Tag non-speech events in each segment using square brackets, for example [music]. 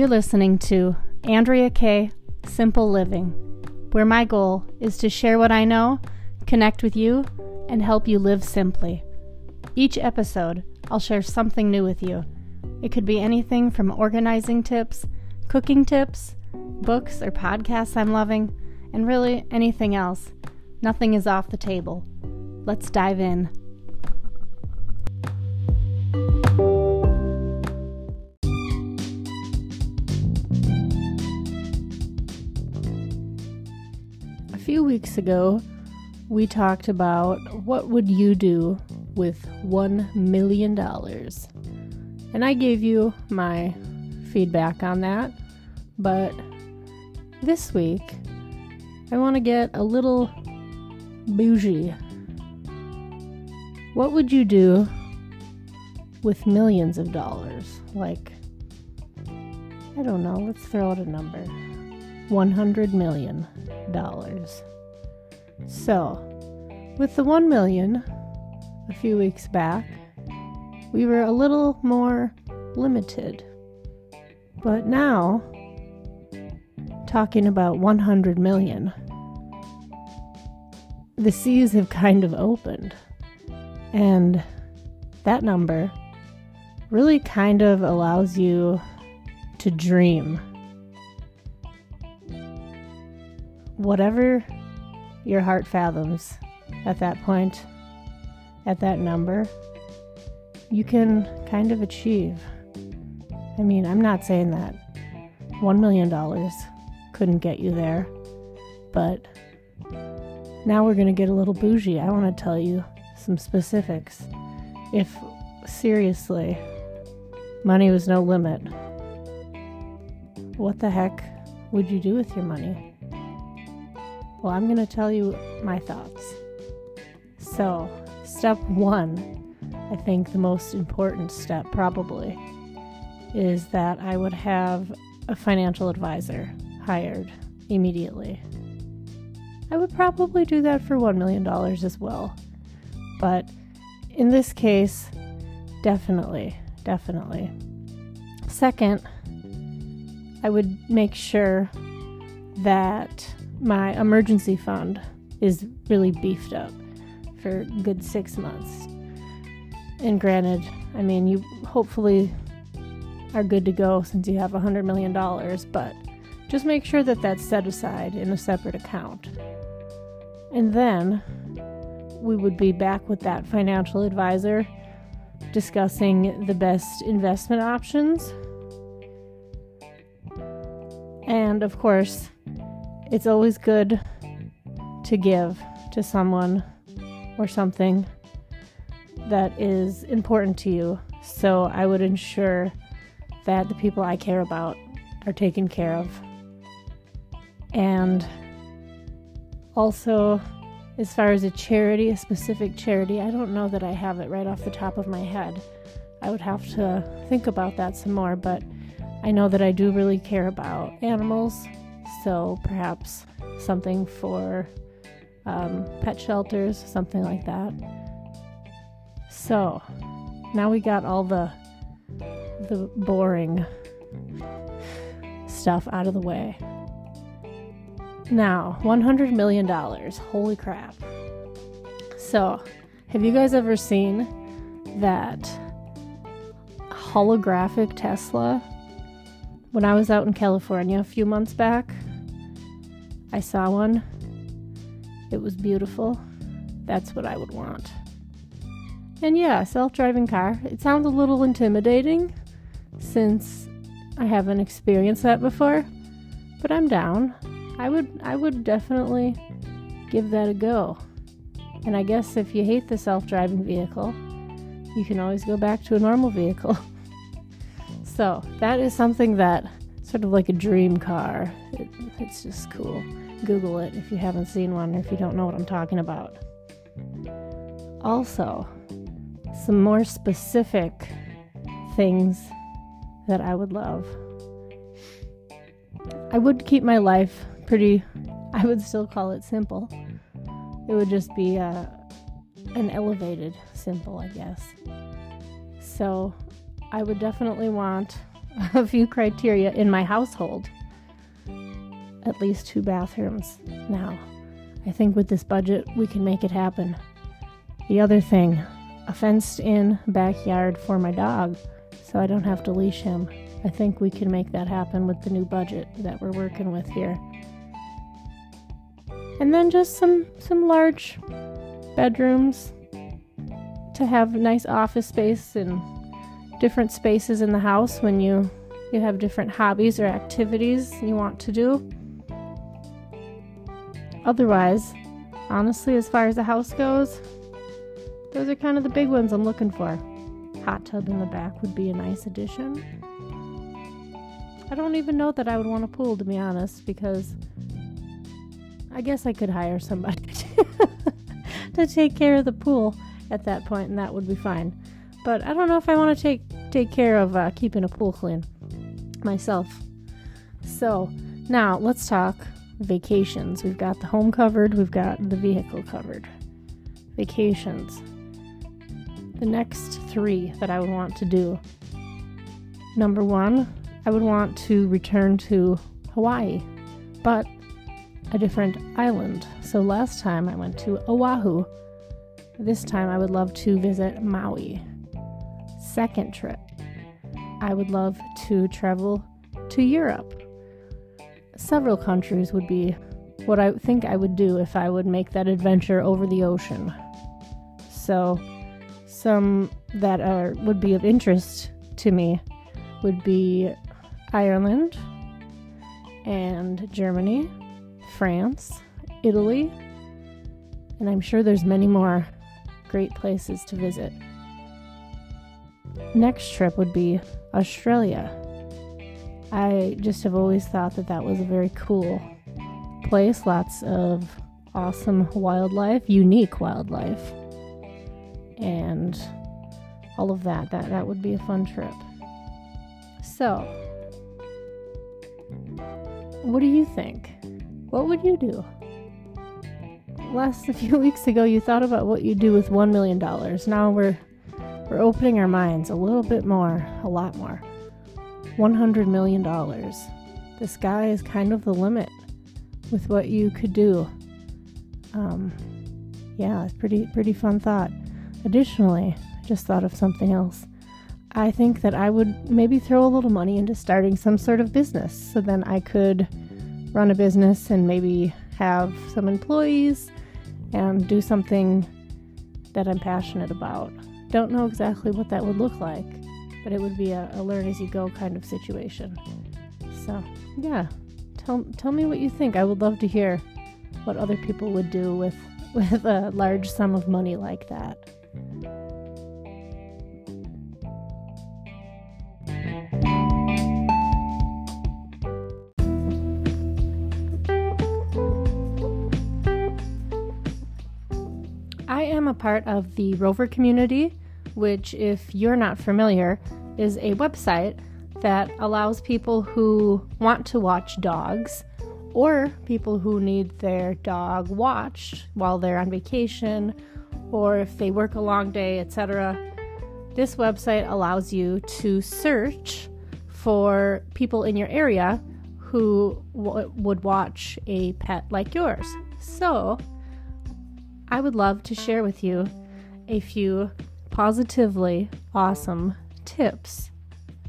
You're listening to Andrea Kaye Simple Living, where my goal is to share what I know, connect with you, and help you live simply. Each episode, I'll share something new with you. It could be anything from organizing tips, cooking tips, books or podcasts I'm loving, and really anything else. Nothing is off the table. Let's dive in. Weeks ago, we talked about what would you do with 1 million dollars. And I gave you my feedback on that. But this week, I want to get a little bougie. What would you do with millions of dollars? Like, I don't know, let's throw out a number $100 million. So, with the 1 million a few weeks back, we were a little more limited. But now, talking about 100 million, the seas have kind of opened. And that number really kind of allows you to dream. Whatever your heart fathoms at that point, at that number, you can kind of achieve. I mean, I'm not saying that $1 million couldn't get you there, but now we're going to get a little bougie. I want to tell you some specifics. If seriously, money was no limit, what the heck would you do with your money? Well, I'm going to tell you my thoughts. So, step one I think the most important step probably is that I would have a financial advisor hired immediately. I would probably do that for $1 million as well. But in this case, definitely, definitely. Second, I would make sure that my emergency fund is really beefed up for good six months and granted, I mean, you hopefully are good to go since you have a $100 million, but just make sure that that's set aside in a separate account. And then we would be back with that financial advisor discussing the best investment options. And of course, it's always good to give to someone or something that is important to you. So I would ensure that the people I care about are taken care of. And also, as far as a charity, a specific charity, I don't know that I have it right off the top of my head. I would have to think about that some more, but I know that I do really care about animals, so perhaps something for um, pet shelters, something like that. So, now we got all the the boring stuff out of the way. Now, 100 million dollars. Holy crap. So, have you guys ever seen that holographic Tesla? When I was out in California a few months back, I saw one. It was beautiful. That's what I would want. And yeah, self driving car. It sounds a little intimidating since I haven't experienced that before, but I'm down. I would I would definitely give that a go. And I guess if you hate the self driving vehicle, you can always go back to a normal vehicle. [laughs] so, that is something that sort of like a dream car. It, it's just cool. Google it if you haven't seen one or if you don't know what I'm talking about. Also, some more specific things that I would love. I would keep my life pretty, [laughs] I would still call it simple. It would just be uh, an elevated simple, I guess. So I would definitely want [laughs] a few criteria in my household. At least two bathrooms. Now, I think with this budget, we can make it happen. The other thing, a fenced in backyard for my dog so I don't have to leash him. I think we can make that happen with the new budget that we're working with here. And then just some some large bedrooms to have nice office space and different spaces in the house when you you have different hobbies or activities you want to do. Otherwise, honestly, as far as the house goes, those are kind of the big ones I'm looking for. Hot tub in the back would be a nice addition. I don't even know that I would want a pool, to be honest, because I guess I could hire somebody [laughs] to take care of the pool at that point, and that would be fine. But I don't know if I want to take take care of uh, keeping a pool clean myself. So now let's talk vacations. We've got the home covered, we've got the vehicle covered. Vacations. The next three that I would want to do. Number one, I would want to return to Hawaii, but a different island. So last time I went to Oahu. This time I would love to visit Maui. Second trip, I would love to travel to Europe several countries would be what I think I would do if I would make that adventure over the ocean. So, some that are would be of interest to me would be Ireland and Germany, France, Italy, and I'm sure there's many more great places to visit. Next trip would be Australia. I just have always thought that that was a very cool place. Lots of awesome wildlife, unique wildlife, and all of that. That that would be a fun trip. So, what do you think? What would you do? Last [laughs] a few weeks ago, you thought about what you'd do with one million dollars. Now we're we're opening our minds a little bit more, a lot more. $100 million. The sky is kind of the limit with what you could do. Um, yeah, pretty pretty fun thought. Additionally, I just thought of something else. I think that I would maybe throw a little money into starting some sort of business so then I could run a business and maybe have some employees and do something that I'm passionate about. Don't know exactly what that would look like, but it would be a, a learn as you go kind of situation. So, yeah, tell tell me what you think. I would love to hear what other people would do with [laughs] with a large sum of money like that. I am a part of the Rover community which, if you're not familiar, is a website that allows people who want to watch dogs or people who need their dog watched while they're on vacation or if they work a long day, etc. This website allows you to search for people in your area who w- would watch a pet like yours. So, I would love to share with you a few positively awesome tips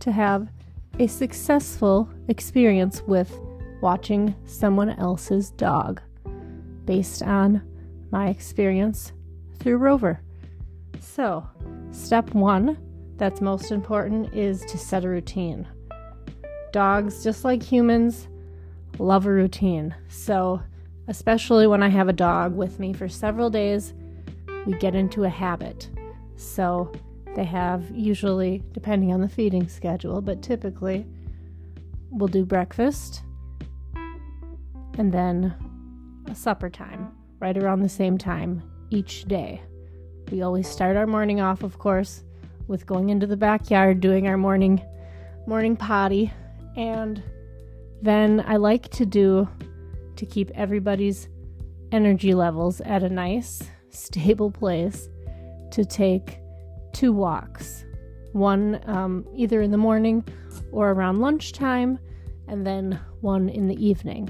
to have a successful experience with watching someone else's dog based on my experience through Rover. So, step one that's most important is to set a routine. Dogs, just like humans, love a routine. So, especially when I have a dog with me for several days, we get into a habit. So they have usually, depending on the feeding schedule, but typically we'll do breakfast and then a supper time right around the same time each day. We always start our morning off, of course, with going into the backyard, doing our morning morning potty, and then I like to do to keep everybody's energy levels at a nice, [laughs] stable place to take two walks one um, either in the morning or around lunchtime, and then one in the evening.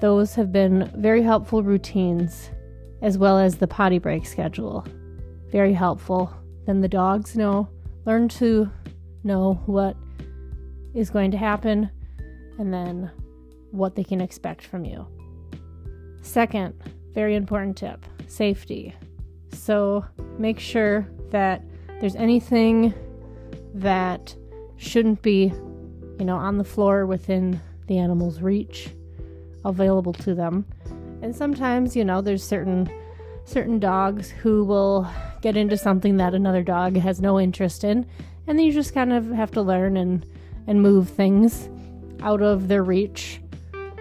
Those have been very helpful routines, as well as the potty break schedule. Very helpful. Then the dogs know, learn to know what is going to happen, and then what they can expect from you. Second, very important tip safety. So make sure that there's anything that shouldn't be, you know, on the floor within the animal's reach available to them. And sometimes, you know, there's certain certain dogs who will get into something that another dog has no interest in, and then you just kind of have to learn and and move things out of their reach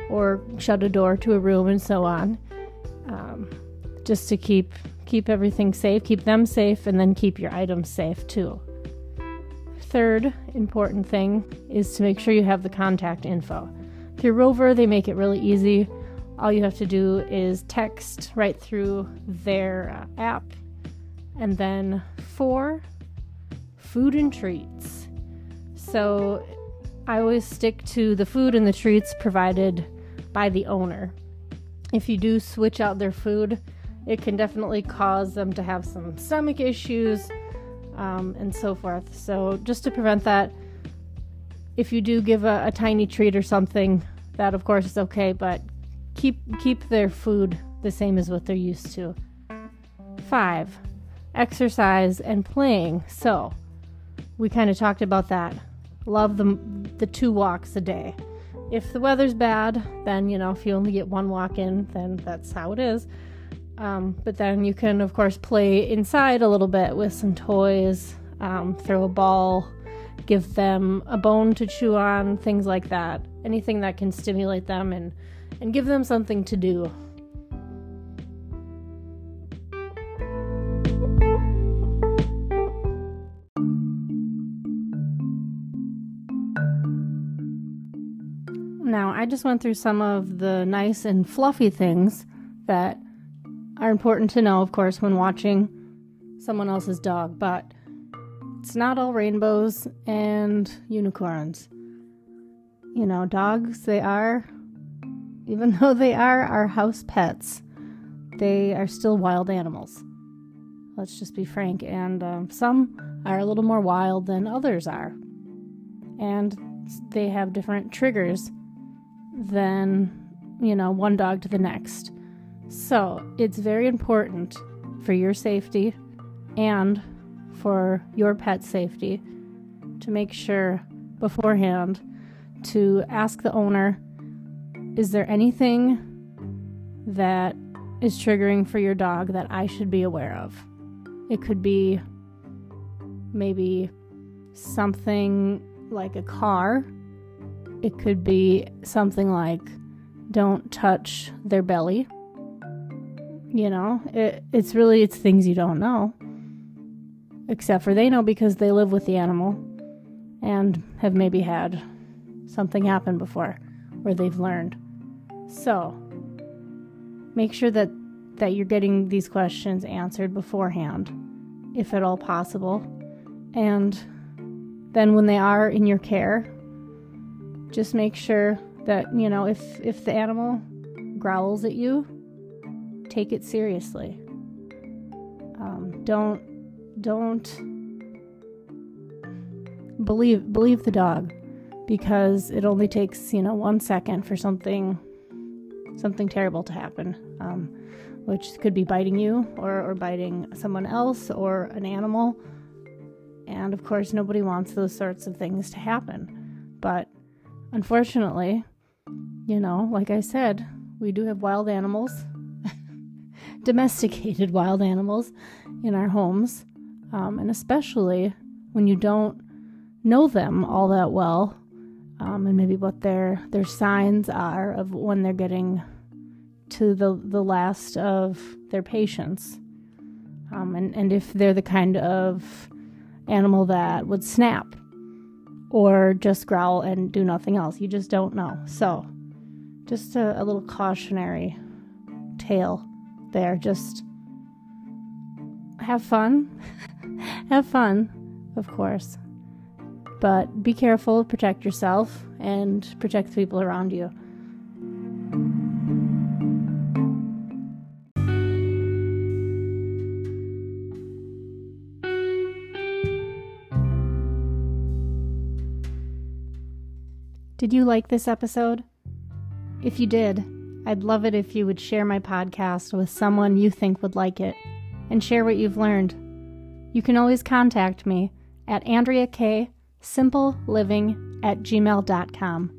or shut a door to a room and so on. Um, just to keep keep everything safe, keep them safe, and then keep your items safe too. Third important thing is to make sure you have the contact info. Through Rover, they make it really easy. All you have to do is text right through their uh, app. And then four, food and treats. So I always stick to the food and the treats provided by the owner. If you do switch out their food, it can definitely cause them to have some stomach issues um, and so forth. So, just to prevent that, if you do give a, a tiny treat or something, that of course is okay, but keep keep their food the same as what they're used to. Five, exercise and playing. So, we kind of talked about that. Love the the two walks a day. If the weather's bad, then you know if you only get one walk in, then that's how it is. Um, but then you can, of course, play inside a little bit with some toys, um, throw a ball, give them a bone to chew on, things like that. Anything that can stimulate them and, and give them something to do. Now, I just went through some of the nice and fluffy things that are important to know, of course, when watching someone else's dog, but it's not all rainbows and unicorns. You know, dogs, they are, even [laughs] though they are our house pets, they are still wild animals. Let's just be frank. And um, some are a little more wild than others are. And they have different triggers than, you know, one dog to the next. So, it's very important for your safety and for your pet's safety to make sure beforehand to ask the owner is there anything that is triggering for your dog that I should be aware of? It could be maybe something like a car, it could be something like don't touch their belly you know, it, it's really it's things you don't know. Except for they know because they live with the animal and have maybe had something happen before where they've learned. So, make sure that that you're getting these questions answered beforehand if at all possible. And then when they are in your care, just make sure that, you know, if if the animal growls at you, take it seriously. Um, don't don't believe believe the dog because it only takes you know one second for something something terrible to happen, um, which could be biting you or, or biting someone else or an animal. And of course, nobody wants those sorts of things to happen. But unfortunately, you know, like I said, we do have wild animals domesticated [laughs] wild animals in our homes, um, and especially when you don't know them all that well, um, and maybe what their their signs are of when they're getting to the the last of their patience, um, and and if they're the kind of animal that would snap or just growl and do nothing else. You just don't know. So, just a, a little cautionary tale there. Just have fun. [laughs] have fun, of course. But be careful, protect yourself, and protect the people around you. Did you like this episode? If you did, I'd love it if you would share my podcast with someone you think would like it and share what you've learned. You can always contact me at Andrea Kaye Simpleliving at gmail.com.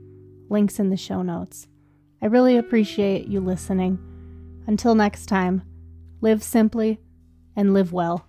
Links in the show notes. I really appreciate you listening. Until next time, live simply and live well.